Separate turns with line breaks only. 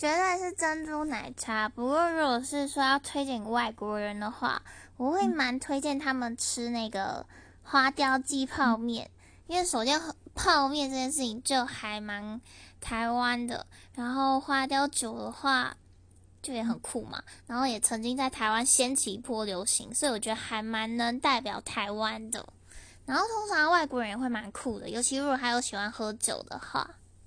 绝对是珍珠奶茶。不过如果是说要推荐外国人的话，我会蛮推荐他们吃那个花雕鸡泡面，因为首先泡面这件事情就还蛮台湾的，然后花雕酒的话就也很酷嘛，然后也曾经在台湾掀起一波流行，所以我觉得还蛮能代表台湾的。然后通常外国人也会蛮酷的，尤其如果还有喜欢喝酒的话。